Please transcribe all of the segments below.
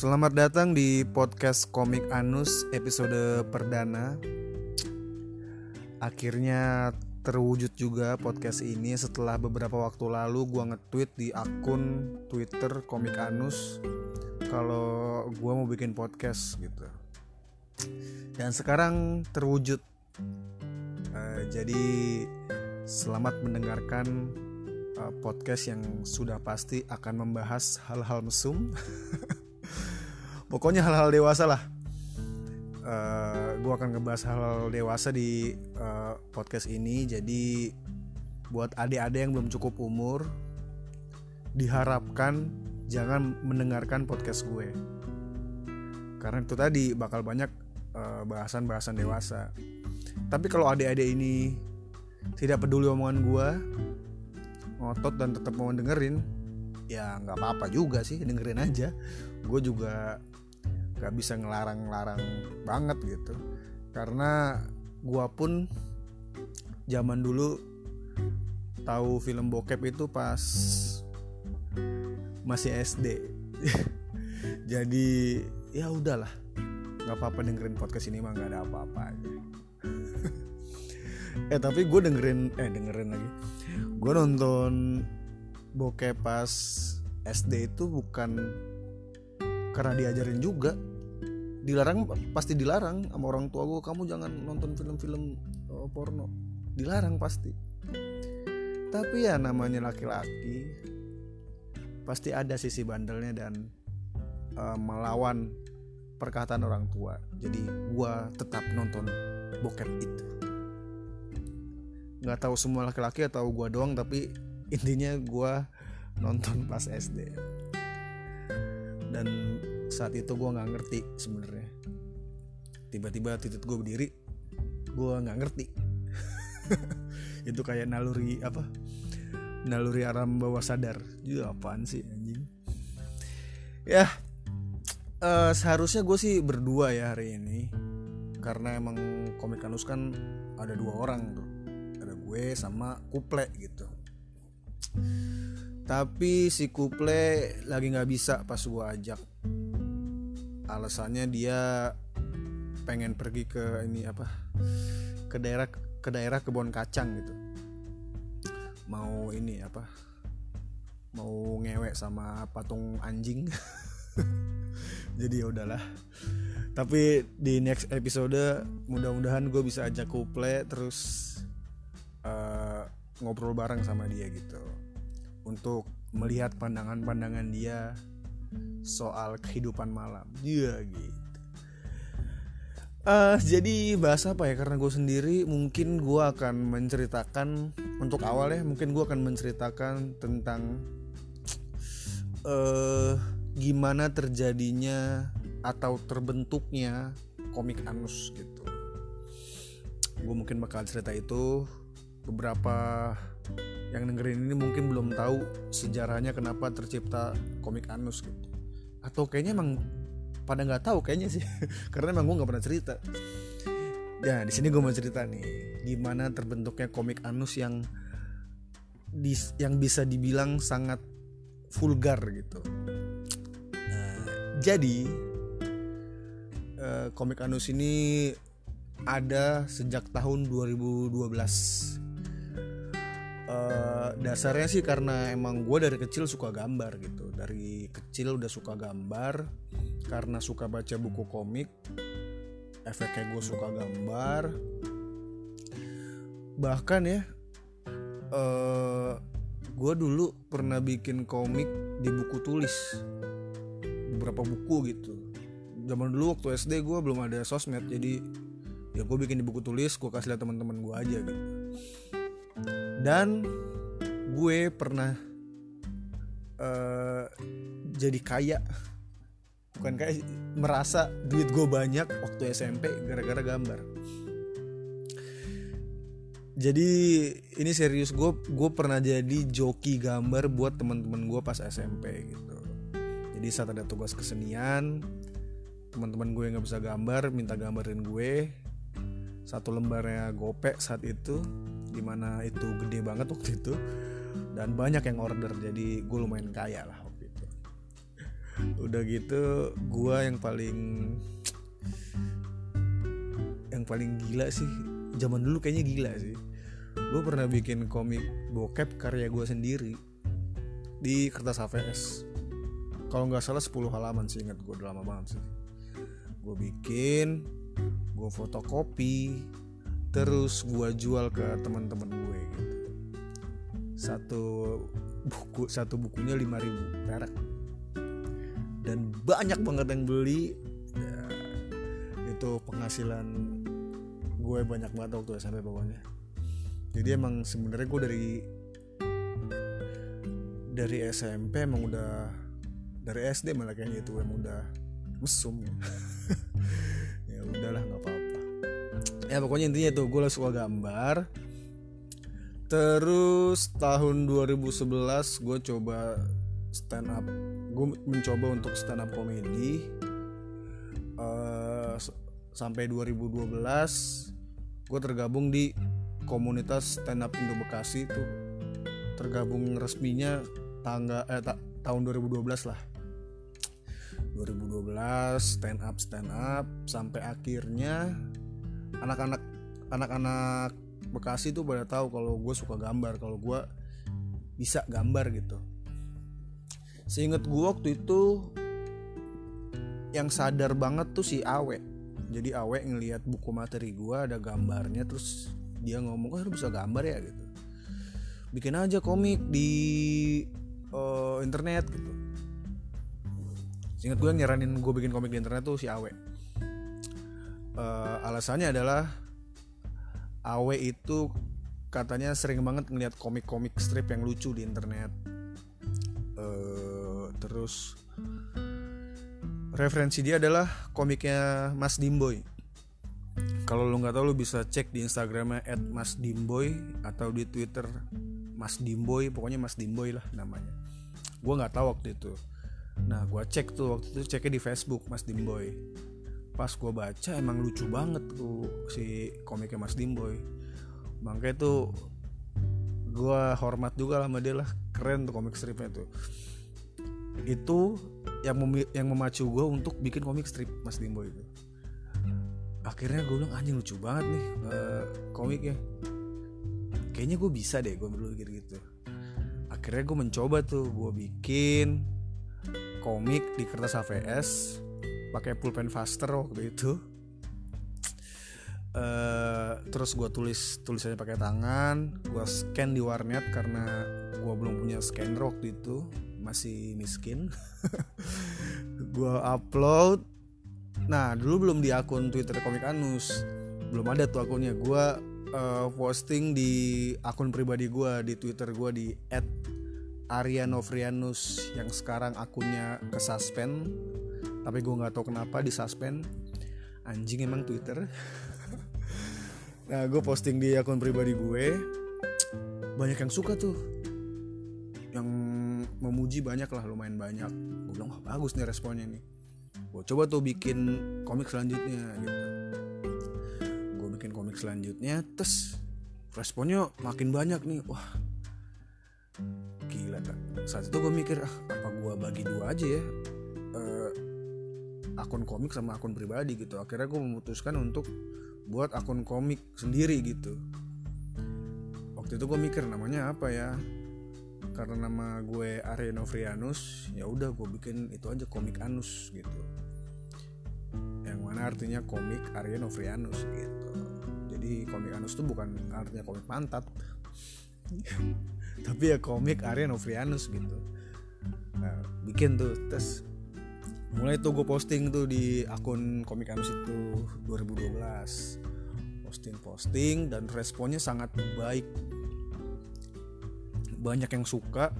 Selamat datang di podcast Komik Anus episode perdana. Akhirnya terwujud juga podcast ini setelah beberapa waktu lalu gua nge-tweet di akun Twitter Komik Anus kalau gua mau bikin podcast gitu. Dan sekarang terwujud. Uh, jadi selamat mendengarkan uh, podcast yang sudah pasti akan membahas hal-hal mesum. pokoknya hal-hal dewasa lah. Uh, eh, gue akan ngebahas hal-hal dewasa di uh, podcast ini. Jadi buat adik-adik yang belum cukup umur diharapkan jangan mendengarkan podcast gue. Karena itu tadi bakal banyak bahasan bahasan-bahasan dewasa. Tapi kalau adik-adik ini tidak peduli omongan gue ngotot dan tetap mau dengerin ya nggak apa-apa juga sih dengerin aja. Gue juga gak bisa ngelarang-larang banget gitu. Karena gua pun zaman dulu tahu film bokep itu pas masih SD jadi ya udahlah. Nggak apa-apa dengerin podcast ini mah nggak ada apa-apa aja. Eh tapi gue dengerin eh dengerin lagi. Gue nonton bokep pas SD itu bukan karena diajarin juga dilarang pasti dilarang sama orang tua gue kamu jangan nonton film-film uh, porno. Dilarang pasti. Tapi ya namanya laki-laki pasti ada sisi bandelnya dan uh, melawan perkataan orang tua. Jadi gue tetap nonton bokep itu. Nggak tahu semua laki-laki atau gue doang tapi intinya gue nonton pas SD dan saat itu gue nggak ngerti sebenarnya. Tiba-tiba titik gue berdiri gue nggak ngerti. Itu kayak naluri apa? Naluri alam bawah sadar. Juga apaan sih anjing? Ya uh, seharusnya gue sih berdua ya hari ini. Karena emang komik kanus kan ada dua orang tuh. Ada gue sama kuple gitu. Tapi si kuple lagi nggak bisa pas gue ajak alasannya dia pengen pergi ke ini apa ke daerah ke daerah kebun kacang gitu. Mau ini apa mau ngewek sama patung anjing. Jadi ya udahlah. Tapi di next episode mudah-mudahan gue bisa ajak kuple terus uh, ngobrol bareng sama dia gitu. Untuk melihat pandangan-pandangan dia soal kehidupan malam. Iya gitu. Uh, jadi bahas apa ya? Karena gue sendiri mungkin gue akan menceritakan untuk awal ya mungkin gue akan menceritakan tentang uh, gimana terjadinya atau terbentuknya komik anus gitu. Gue mungkin bakal cerita itu beberapa yang dengerin ini mungkin belum tahu sejarahnya kenapa tercipta komik Anus gitu. Atau kayaknya emang pada nggak tahu kayaknya sih karena emang gue nggak pernah cerita. Ya di sini gue mau cerita nih gimana terbentuknya komik Anus yang di, yang bisa dibilang sangat vulgar gitu. Nah, jadi uh, komik Anus ini ada sejak tahun 2012 uh, dasarnya sih karena emang gue dari kecil suka gambar gitu. Dari kecil udah suka gambar. Karena suka baca buku komik efeknya gue suka gambar. Bahkan ya uh, eh, gue dulu pernah bikin komik di buku tulis. Beberapa buku gitu. Zaman dulu waktu SD gue belum ada sosmed jadi ya gue bikin di buku tulis gue kasih lihat teman-teman gue aja gitu dan gue pernah uh, jadi kaya. Bukan kayak merasa duit gue banyak waktu SMP gara-gara gambar. Jadi ini serius gue gue pernah jadi joki gambar buat teman-teman gue pas SMP gitu. Jadi saat ada tugas kesenian teman-teman gue nggak bisa gambar minta gambarin gue. Satu lembarnya gopek saat itu di mana itu gede banget waktu itu. Dan banyak yang order jadi gue lumayan kaya lah waktu itu. Udah gitu gua yang paling yang paling gila sih zaman dulu kayaknya gila sih. Gue pernah bikin komik bokep karya gue sendiri di kertas HVS kalau nggak salah 10 halaman sih ingat gue udah lama banget sih. Gue bikin gue fotokopi terus gue jual ke teman-teman gue gitu. Satu buku satu bukunya 5000 perak. Dan banyak banget yang beli. Ya, itu penghasilan gue banyak banget waktu SMP pokoknya. Jadi emang sebenarnya gue dari dari SMP emang udah dari SD malah kayaknya itu emang udah mesum. Ya udahlah nggak apa-apa ya pokoknya intinya tuh gue suka gambar. Terus tahun 2011 gue coba stand up. Gue mencoba untuk stand up komedi. Uh, sampai 2012 gue tergabung di komunitas stand up Indo Bekasi itu tergabung resminya tangga eh, ta tahun 2012 lah. 2012 stand up stand up. Sampai akhirnya anak-anak anak-anak Bekasi tuh pada tahu kalau gue suka gambar kalau gue bisa gambar gitu. Seinget gue waktu itu yang sadar banget tuh si Awe. Jadi Awe ngelihat buku materi gue ada gambarnya terus dia ngomong oh bisa gambar ya? gitu. Bikin aja komik di uh, internet gitu. Seingat gue nyaranin gue bikin komik di internet tuh si Awe. Uh, alasannya adalah Awe itu katanya sering banget ngeliat komik-komik strip yang lucu di internet. Uh, terus referensi dia adalah komiknya Mas Dimboy. Kalau lo nggak tahu lo bisa cek di Instagramnya @masdimboy atau di Twitter Mas Dimboy, pokoknya Mas Dimboy lah namanya. Gue nggak tahu waktu itu nah gue cek tuh waktu itu ceknya di Facebook Mas Dimboy pas gue baca emang lucu banget tuh si komiknya Mas Dimboy makanya tuh gue hormat juga lah sama dia lah. Keren tuh komik stripnya tuh. Itu yang mem yang memacu gue untuk bikin komik strip Mas Dimboy itu. Akhirnya gue bilang anjing lucu banget nih uh, komiknya. Kayaknya gue bisa deh gue berpikir gitu akhirnya gue mencoba tuh gue bikin komik di kertas HVS pakai pulpen faster waktu itu. Uh, terus gue tulis tulisannya pakai tangan. Gue scan di warnet karena gue belum punya scanner waktu itu. Masih miskin. Gue upload. Nah dulu belum di akun twitter komik anus. Belum ada tuh akunnya. Gue uh, posting di akun pribadi gue di twitter gue di Arya Novrianus yang sekarang akunnya ke suspend tapi gue nggak tahu kenapa di suspend. Anjing emang Twitter. Nah gue posting di akun pribadi gue. Banyak yang suka tuh. Yang memuji banyak lah lumayan banyak. Gue bilang wah bagus nih responnya nih. Gue coba tuh bikin komik selanjutnya gitu. Gue bikin komik selanjutnya terus responnya makin banyak nih. Wah gila kan saat itu gue mikir ah apa gue bagi dua aja ya? Uh, akun komik sama akun pribadi gitu. Akhirnya gue memutuskan untuk buat akun komik sendiri gitu. Waktu itu gue mikir namanya apa ya? Karena nama gue Arya Novrianus ya udah gue bikin itu aja komik Anus gitu. Yang mana artinya komik Arya Novrianus gitu. Jadi komik Anus itu bukan artinya komik pantat. Tapi ya komik Arya Novrianus gitu. Nah, bikin tuh terus mulai tuh gue posting tuh di akun komik Anus itu 2012 posting-posting dan responnya sangat baik. Banyak yang suka.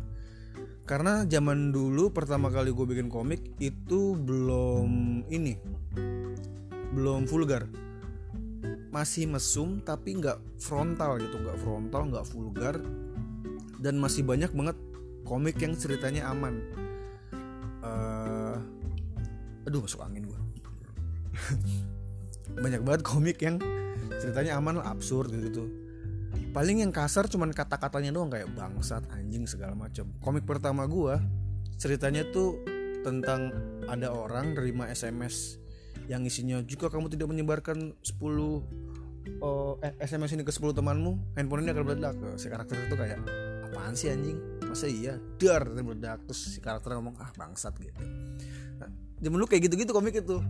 Karena zaman dulu pertama kali gue bikin komik itu belum ini belum vulgar. Masih mesum tapi nggak frontal gitu nggak frontal nggak vulgar. Dan masih banyak banget komik yang ceritanya aman aduh masuk angin gue banyak banget komik yang ceritanya aman absurd gitu paling yang kasar cuman kata-katanya doang kayak bangsat anjing segala macam komik pertama gue ceritanya tuh tentang ada orang nerima SMS yang isinya jika kamu tidak menyebarkan 10 oh, eh, SMS ini ke 10 temanmu handphone ini akan meledak. Si karakter itu kayak apaan sih anjing? Masa iya? Dar meledak terus si karakter ngomong ah bangsat gitu zaman lu kayak gitu-gitu komik itu.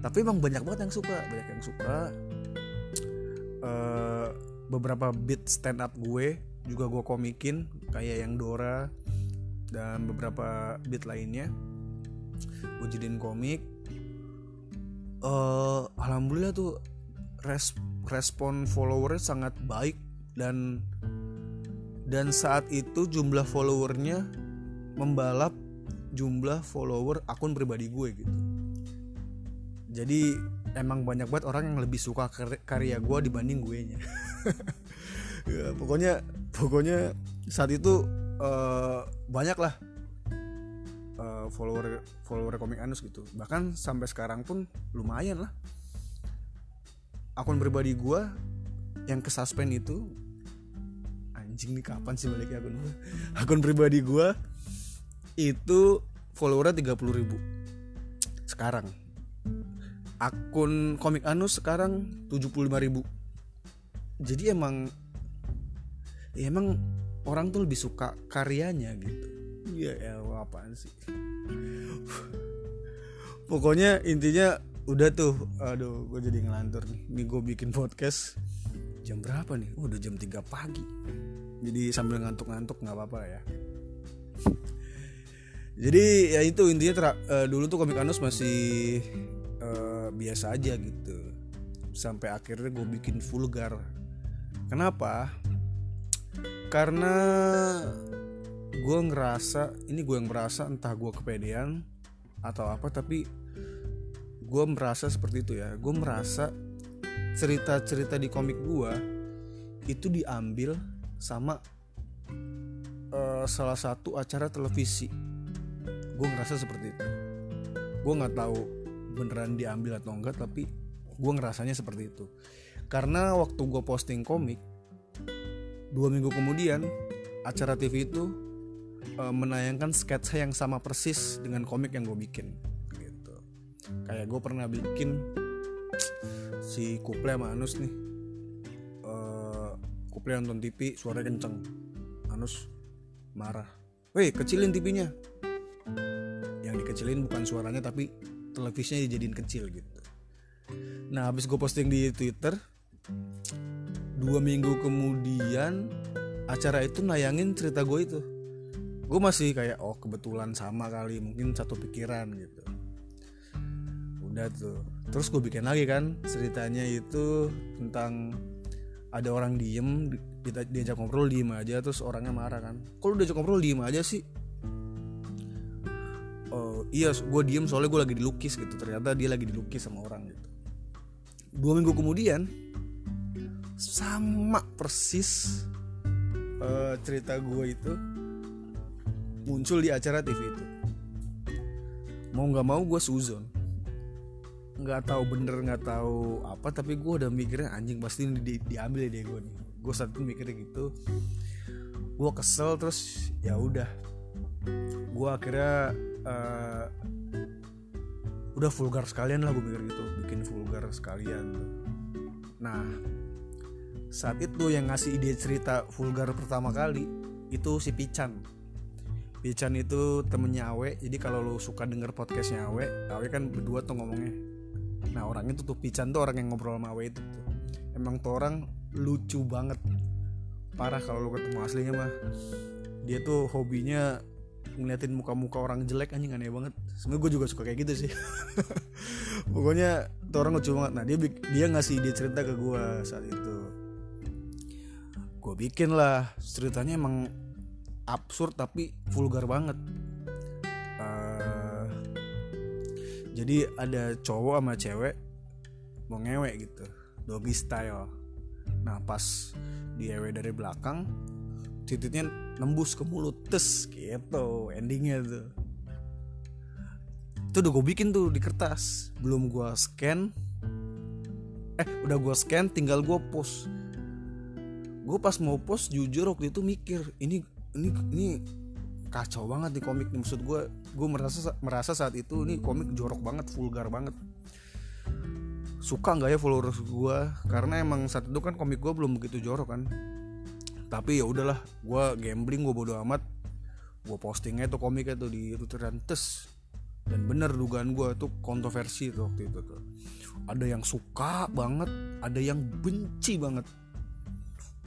Tapi emang banyak banget yang suka banyak yang suka. Uh, beberapa beat stand up gue juga gue komikin kayak yang Dora dan beberapa beat lainnya. Gue jadiin komik. Uh, alhamdulillah tuh res respon followernya sangat baik dan dan saat itu jumlah followernya membalap jumlah follower akun pribadi gue gitu. Jadi emang banyak banget orang yang lebih suka karya gue dibanding gue nya. Ya, pokoknya pokoknya saat itu uh, banyak lah uh, follower follower komik anus gitu. Bahkan sampai sekarang pun lumayan lah. Akun pribadi gue yang ke suspend itu anjing nih kapan sih baliknya akun gue? Akun pribadi gue itu followernya 30 ribu. Sekarang. Akun komik Anus sekarang 75 ribu. Jadi emang ya emang orang tuh lebih suka karyanya gitu. Ya ya apaan sih? Pokoknya intinya udah tuh aduh gue jadi ngelantur nih. Ini gue bikin podcast. Jam berapa nih? Udah jam 3 pagi. Jadi sambil ngantuk-ngantuk nggak apa-apa ya jadi ya itu intinya uh, dulu tuh komik Anus masih biasa aja gitu. Sampai akhirnya gue bikin vulgar. Kenapa? Karena gue ngerasa ini gue yang merasa entah gue kepedean atau apa tapi gue merasa seperti itu ya. Gue merasa cerita-cerita di komik gue itu diambil sama uh, salah satu acara televisi gue ngerasa seperti itu. Gue nggak tahu beneran diambil atau enggak tapi gue ngerasanya seperti itu. Karena waktu gue posting komik dua minggu kemudian acara TV itu e, menayangkan sketsa yang sama persis dengan komik yang gue bikin gitu. Kayak gue pernah bikin si Kuple sama Anus nih. E, Kuple nonton TV suaranya kenceng. Anus marah. Weh kecilin TV-nya dikecilin bukan suaranya tapi televisinya dijadiin kecil gitu. Nah habis gue posting di twitter dua minggu kemudian acara itu nayangin cerita gue itu. Gue masih kayak oh kebetulan sama kali mungkin satu pikiran gitu. Udah tuh. Terus gue bikin lagi kan ceritanya itu tentang ada orang diem diajak ngobrol diem aja terus orangnya marah kan. Kalau diajak ngobrol diem aja sih iya gue diem soalnya gue lagi dilukis gitu. Ternyata dia lagi dilukis sama orang gitu. Dua minggu kemudian sama persis uh, cerita gue itu muncul di acara TV itu. Mau nggak mau gue suzon. Nggak tahu bener nggak tahu apa tapi gue udah mikirnya anjing pasti ini di, diambil ya dia gue nih. Gue saat itu mikirnya gitu. Gue kesel terus ya udah gue akhirnya uh, udah vulgar sekalian lah gue pikir gitu. Bikin vulgar sekalian nah saat itu yang ngasih ide cerita vulgar pertama kali itu si Pican Pican itu temennya Awe. Jadi kalau lo suka denger podcastnya Awe Awe kan berdua tuh ngomongnya. Nah orang itu tuh Pican tuh orang yang ngobrol sama Awe itu tuh. Emang tuh orang lucu banget. Parah kalau lo ketemu aslinya mah. Dia tuh hobinya ngeliatin muka-muka orang jelek anjing aneh banget. Sebenarnya gue juga suka kayak gitu sih. Pokoknya tuh orang lucu banget. Nah dia dia ngasih dia cerita ke gue saat itu. Gue bikin lah. Ceritanya emang absurd tapi vulgar banget. Uh, jadi ada cowok sama cewek mau ngewek gitu doggy style. Nah pas diewe dari belakang titiknya nembus ke mulut tes gitu endingnya tuh. Itu udah gue bikin tuh di kertas belum gue scan. Eh udah gue scan tinggal gue post. Gue pas mau post jujur waktu itu mikir ini ini ini kacau banget di komik maksud gue gue merasa merasa saat itu nih komik jorok banget vulgar banget. Suka nggak ya followers gue karena emang saat itu kan komik gue belum begitu jorok kan tapi ya udahlah gue gambling gue bodo amat. Gue postingnya tuh komiknya tuh di Twitter dan tes dan bener dugaan gue tuh kontroversi tuh waktu itu tuh. Ada yang suka banget ada yang benci banget.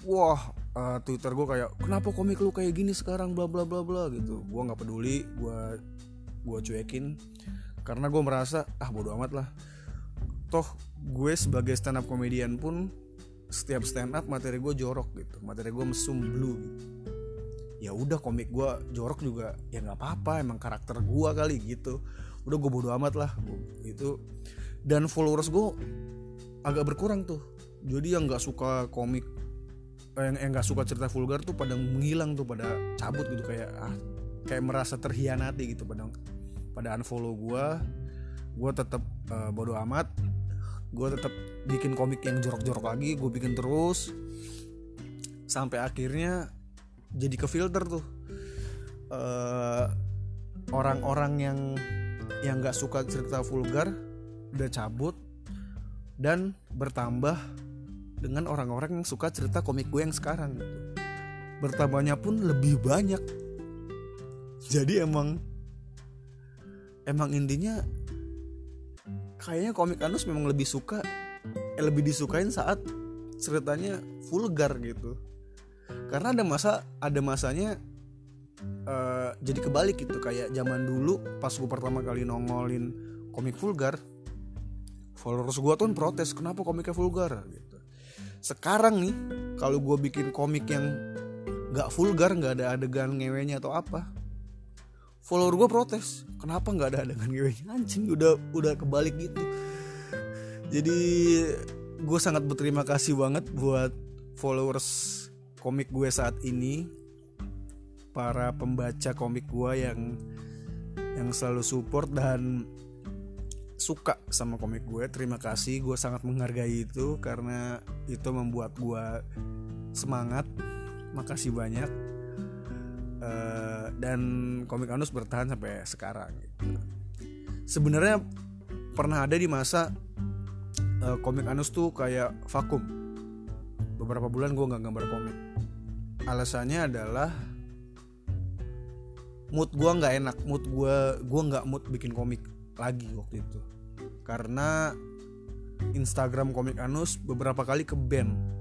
Wah uh, Twitter gue kayak kenapa komik lu kayak gini sekarang? Bla bla bla bla gitu. Gue nggak peduli gue gue cuekin. Karena gue merasa ah bodo amat lah. Toh gue sebagai stand up komedian pun setiap stand up materi gue jorok gitu materi gue mesum blue gitu. Ya udah komik gue jorok juga ya nggak apa-apa emang karakter gue kali gitu. Udah gue bodo amat lah gitu. Dan followers gue agak berkurang tuh. Jadi yang nggak suka komik eh, yang nggak suka cerita vulgar tuh pada menghilang tuh pada cabut gitu. Kayak ah kayak merasa terhianati gitu pada pada unfollow gue gue tetap uh, bodo amat gue tetap bikin komik yang jorok-jorok lagi gue bikin terus. Sampai akhirnya jadi ke filter tuh. Orang orang-orang yang yang nggak suka cerita vulgar udah cabut dan bertambah dengan orang-orang yang suka cerita komik gue yang sekarang gitu. bertambahnya pun lebih banyak. Jadi emang emang intinya kayaknya komik Anus memang lebih suka eh, lebih disukain saat ceritanya vulgar gitu. Karena ada masa ada masanya uh, jadi kebalik gitu. Kayak zaman dulu pas gue pertama kali nongolin komik vulgar followers gue tuh protes kenapa komiknya vulgar? gitu. Sekarang nih kalau gue bikin komik yang gak vulgar nggak ada adegan ngewenya atau apa follower gue protes. Kenapa nggak ada adegan ngewenya anjing udah udah kebalik gitu. Jadi gue sangat berterima kasih banget buat followers komik gue saat ini. Para pembaca komik gue yang yang selalu support dan suka sama komik gue terima kasih gue sangat menghargai itu karena itu membuat gue semangat. Makasih banyak uh, dan komik Anus bertahan sampai sekarang gitu. Sebenarnya pernah ada di masa uh, komik Anus tuh kayak vakum. Beberapa bulan gue nggak gambar komik. Alasannya adalah mood gue nggak enak, mood gue gue nggak mood bikin komik lagi waktu itu. Karena Instagram komik Anus beberapa kali ke band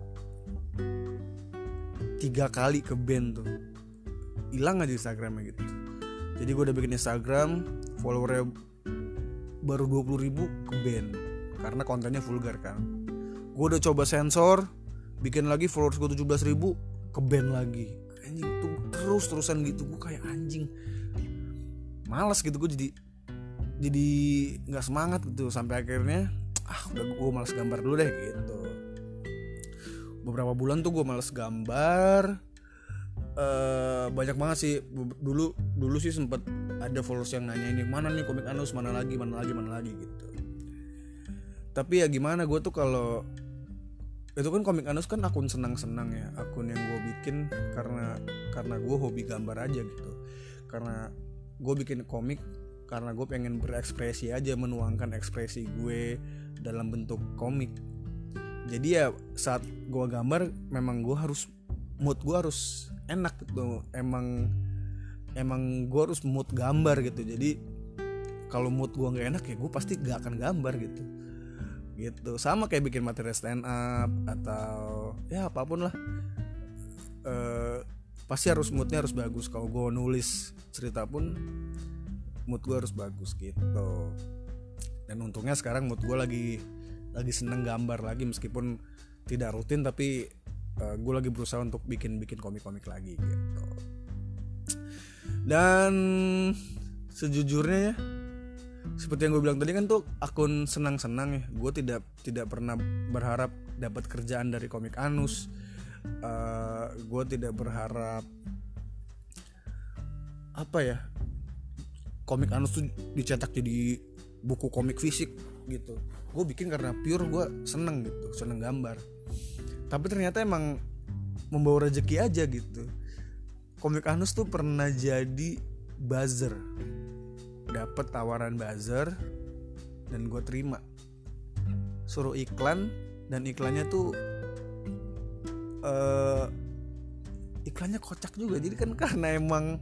tiga kali ke band tuh hilang aja Instagramnya gitu. Jadi gue udah bikin Instagram followernya baru 20 ribu ke band karena kontennya vulgar kan. Gue udah coba sensor bikin lagi followers gue 17 ribu ke band lagi. Anjing tuh terus terusan gitu gue kayak anjing. Malas gitu gue jadi jadi nggak semangat gitu sampai akhirnya ah udah gue males gambar dulu deh gitu. Beberapa bulan tuh gue males gambar uh, banyak banget sih. Dulu dulu sih sempet ada followers yang nanya ini mana nih komik Anus? Mana lagi? Mana lagi? Mana lagi? gitu. Tapi ya gimana gue tuh kalau itu kan komik Anus kan akun senang-senang ya akun yang gue bikin karena karena gue hobi gambar aja gitu. Karena gue bikin komik karena gue pengen berekspresi aja menuangkan ekspresi gue dalam bentuk komik. Jadi ya saat gue gambar memang gue harus mood gue harus enak gitu. Emang emang gue harus mood gambar gitu. Jadi kalau mood gue nggak enak ya gue pasti gak akan gambar gitu. Gitu. Sama kayak bikin materi stand up atau ya apa pun lah. E, pasti harus moodnya harus bagus. Kalau gue nulis cerita pun mood gue harus bagus gitu. Dan untungnya sekarang mood gue lagi lagi seneng gambar lagi. Meskipun tidak rutin tapi uh, eh, gue lagi berusaha untuk bikin bikin komik-komik lagi gitu. Dan sejujurnya ya seperti yang gue bilang tadi kan tuh akun senang-senang ya. Gue tidak tidak pernah berharap dapat kerjaan dari komik anus. Uh, eh, gue tidak berharap apa ya komik anus tuh dicetak jadi buku komik fisik gitu. Gue bikin karena pure gue seneng gitu. Seneng gambar tapi ternyata emang membawa rezeki aja gitu. Komik Anus tuh pernah jadi buzzer. Dapat tawaran buzzer dan gue terima. Suruh iklan dan iklannya tuh uh, iklannya kocak juga. Jadi kan karena emang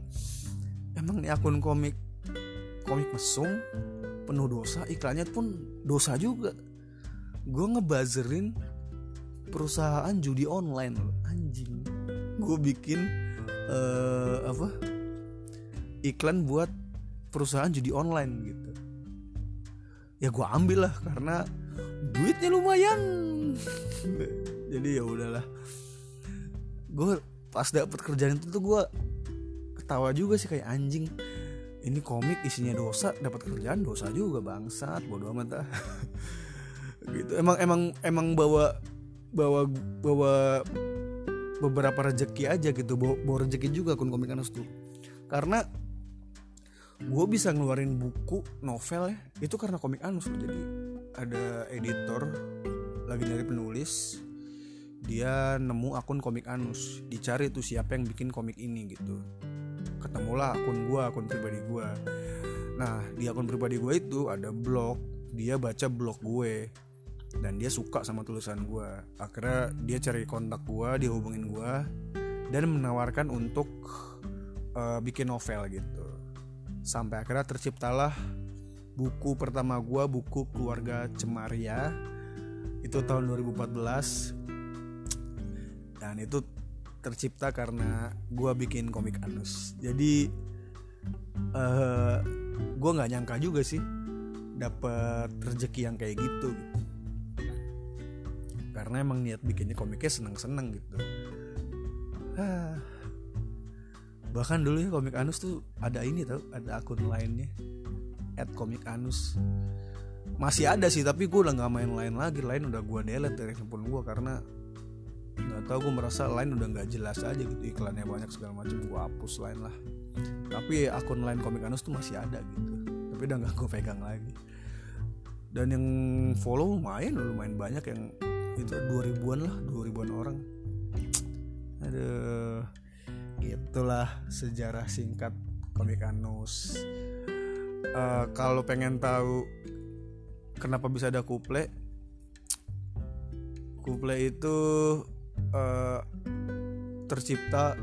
emang nih akun komik komik mesum penuh dosa iklannya pun dosa juga. Gue ngebazerin perusahaan judi online. Anjing. Gue bikin uh, apa? Iklan buat perusahaan judi online gitu. Ya gue ambil lah karena duitnya lumayan. Jadi ya udahlah. Gue pas dapet kerjaan itu tuh gue ketawa juga sih kayak anjing ini komik isinya dosa dapat kerjaan dosa juga bangsat bodo amat ah gitu. Emang emang emang bawa bawa bawa beberapa rezeki aja gitu. Bawa, bawa rezeki juga akun komik anus tuh karena gue bisa ngeluarin buku novel ya. Itu karena komik anus loh. Jadi ada editor lagi nyari penulis dia nemu akun komik anus dicari tuh siapa yang bikin komik ini gitu. Ketemulah akun gue akun pribadi gue nah di akun pribadi gue itu ada blog. Dia baca blog gue dan dia suka sama tulisan gue akhirnya dia cari kontak gue dia hubungin gue dan menawarkan untuk uh, bikin novel gitu. Sampai akhirnya terciptalah buku pertama gue buku keluarga Cemaria. Itu tahun 2014 dan itu tercipta karena gue bikin komik anus. Jadi uh, eh, gue nggak nyangka juga sih dapat rezeki yang kayak gitu gitu karena emang niat bikinnya komiknya seneng-seneng gitu. Ah. Bahkan dulu ya komik anus tuh ada ini tau ada akun lainnya. At komik anus. Masih ada sih tapi gue udah nggak main lain lagi. Lain udah gue delete dari handphone gue karena nggak tau gue merasa lain udah nggak jelas aja gitu. Iklannya banyak segala macam gue hapus lain lah. Tapi akun lain komik anus tuh masih ada gitu. Tapi udah nggak gue pegang lagi. Dan yang follow lumayan lumayan banyak yang itu 2000-an lah 2000-an orang. Aduh itulah sejarah singkat komik Anus uh, kalau pengen tahu kenapa bisa ada kuple kuple itu uh, tercipta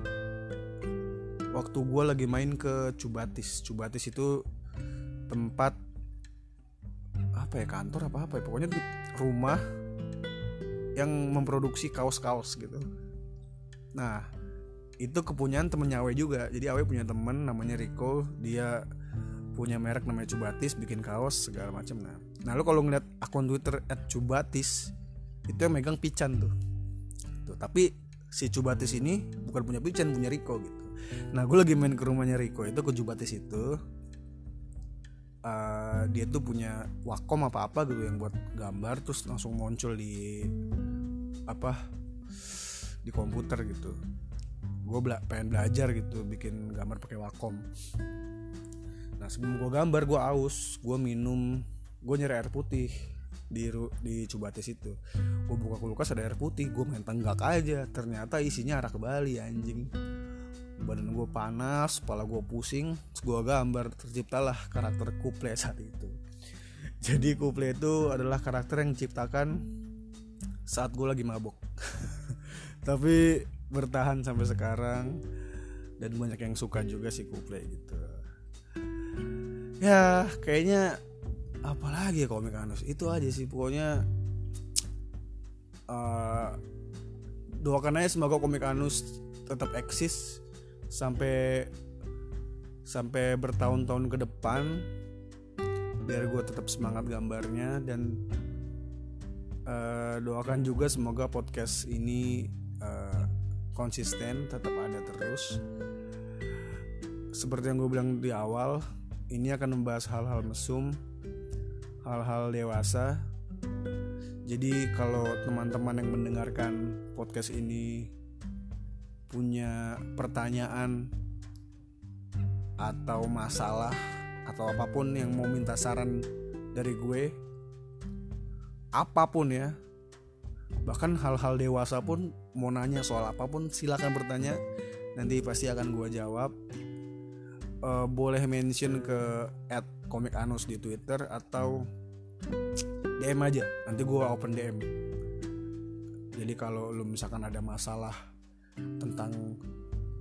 waktu gue lagi main ke Cubatis. Cubatis itu tempat apa ya kantor apa apa ya pokoknya rumah yang memproduksi kaos-kaos gitu. Nah itu kepunyaan temennya Awe juga. Jadi Awe punya temen namanya Rico. Dia punya merek namanya Cubatis bikin kaos segala macam nah nah lo kalau ngeliat akun Twitter at Cubatis itu yang megang Pican tuh. Tuh tapi si Cubatis ini bukan punya Pican punya Rico gitu. Nah gue lagi main ke rumahnya Rico itu ke Cubatis itu uh, dia tuh punya wakom apa apa gitu yang buat gambar terus langsung muncul di apa di komputer gitu. Gue bela pengen belajar gitu bikin gambar pakai Wacom. Nah sebelum gue gambar gue aus gue minum gue nyari air putih di di Cubates itu gue buka kulkas ada air putih gue main tenggak aja. Ternyata isinya arak Bali anjing. Badan gue panas kepala gue pusing gue gambar terciptalah karakter kuple saat itu. Jadi kuple itu adalah karakter yang diciptakan saat gue lagi mabok. Tapi bertahan sampai sekarang dan banyak yang suka juga sih kuple gitu. Ya kayaknya apalagi ya komik Anus itu aja sih pokoknya uh, doakan aja semoga komik Anus tetap eksis sampai sampai bertahun-tahun ke depan biar gue tetap semangat gambarnya dan uh, doakan juga semoga podcast ini uh, konsisten tetap ada terus. Seperti yang gue bilang di awal ini akan membahas hal-hal mesum hal-hal dewasa. Jadi kalau teman-teman yang mendengarkan podcast ini punya pertanyaan atau masalah atau apa pun yang mau minta saran dari gue apa pun ya bahkan hal-hal dewasa pun mau nanya soal apa pun silakan bertanya. Nanti pasti akan gue jawab. Uh, boleh mention ke at komik anus di twitter atau DM aja. Nanti gue open DM jadi kalau lu misalkan ada masalah tentang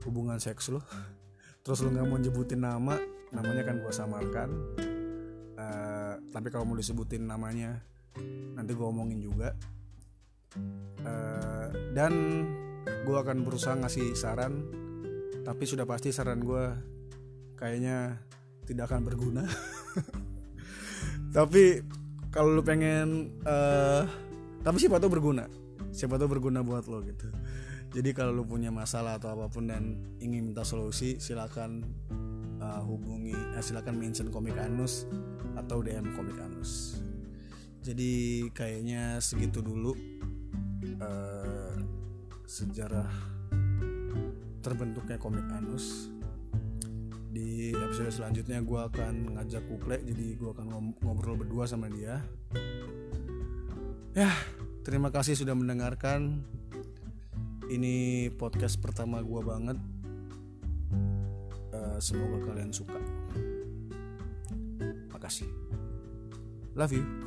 hubungan seks lu terus lu nggak mau nyebutin nama namanya kan gue samarkan. Uh, tapi kalau mau disebutin namanya nanti gue omongin juga. Uh, dan gue akan berusaha ngasih saran tapi sudah pasti saran gue kayaknya tidak akan berguna. Tapi kalau lu pengen uh, tapi siapa tahu berguna. Siapa tahu berguna buat lo gitu. Jadi kalau lu punya masalah atau apa pun dan ingin minta solusi silakan uh, hubungi eh, silakan mention komik anus atau dm komik anus jadi kayaknya segitu dulu uh, sejarah terbentuknya komik anus. Di episode selanjutnya gue akan ngajak kuple jadi gue akan ngobrol berdua sama dia. Ya terima kasih sudah mendengarkan. Ini podcast pertama gue banget. Uh, semoga kalian suka. Makasih. Love you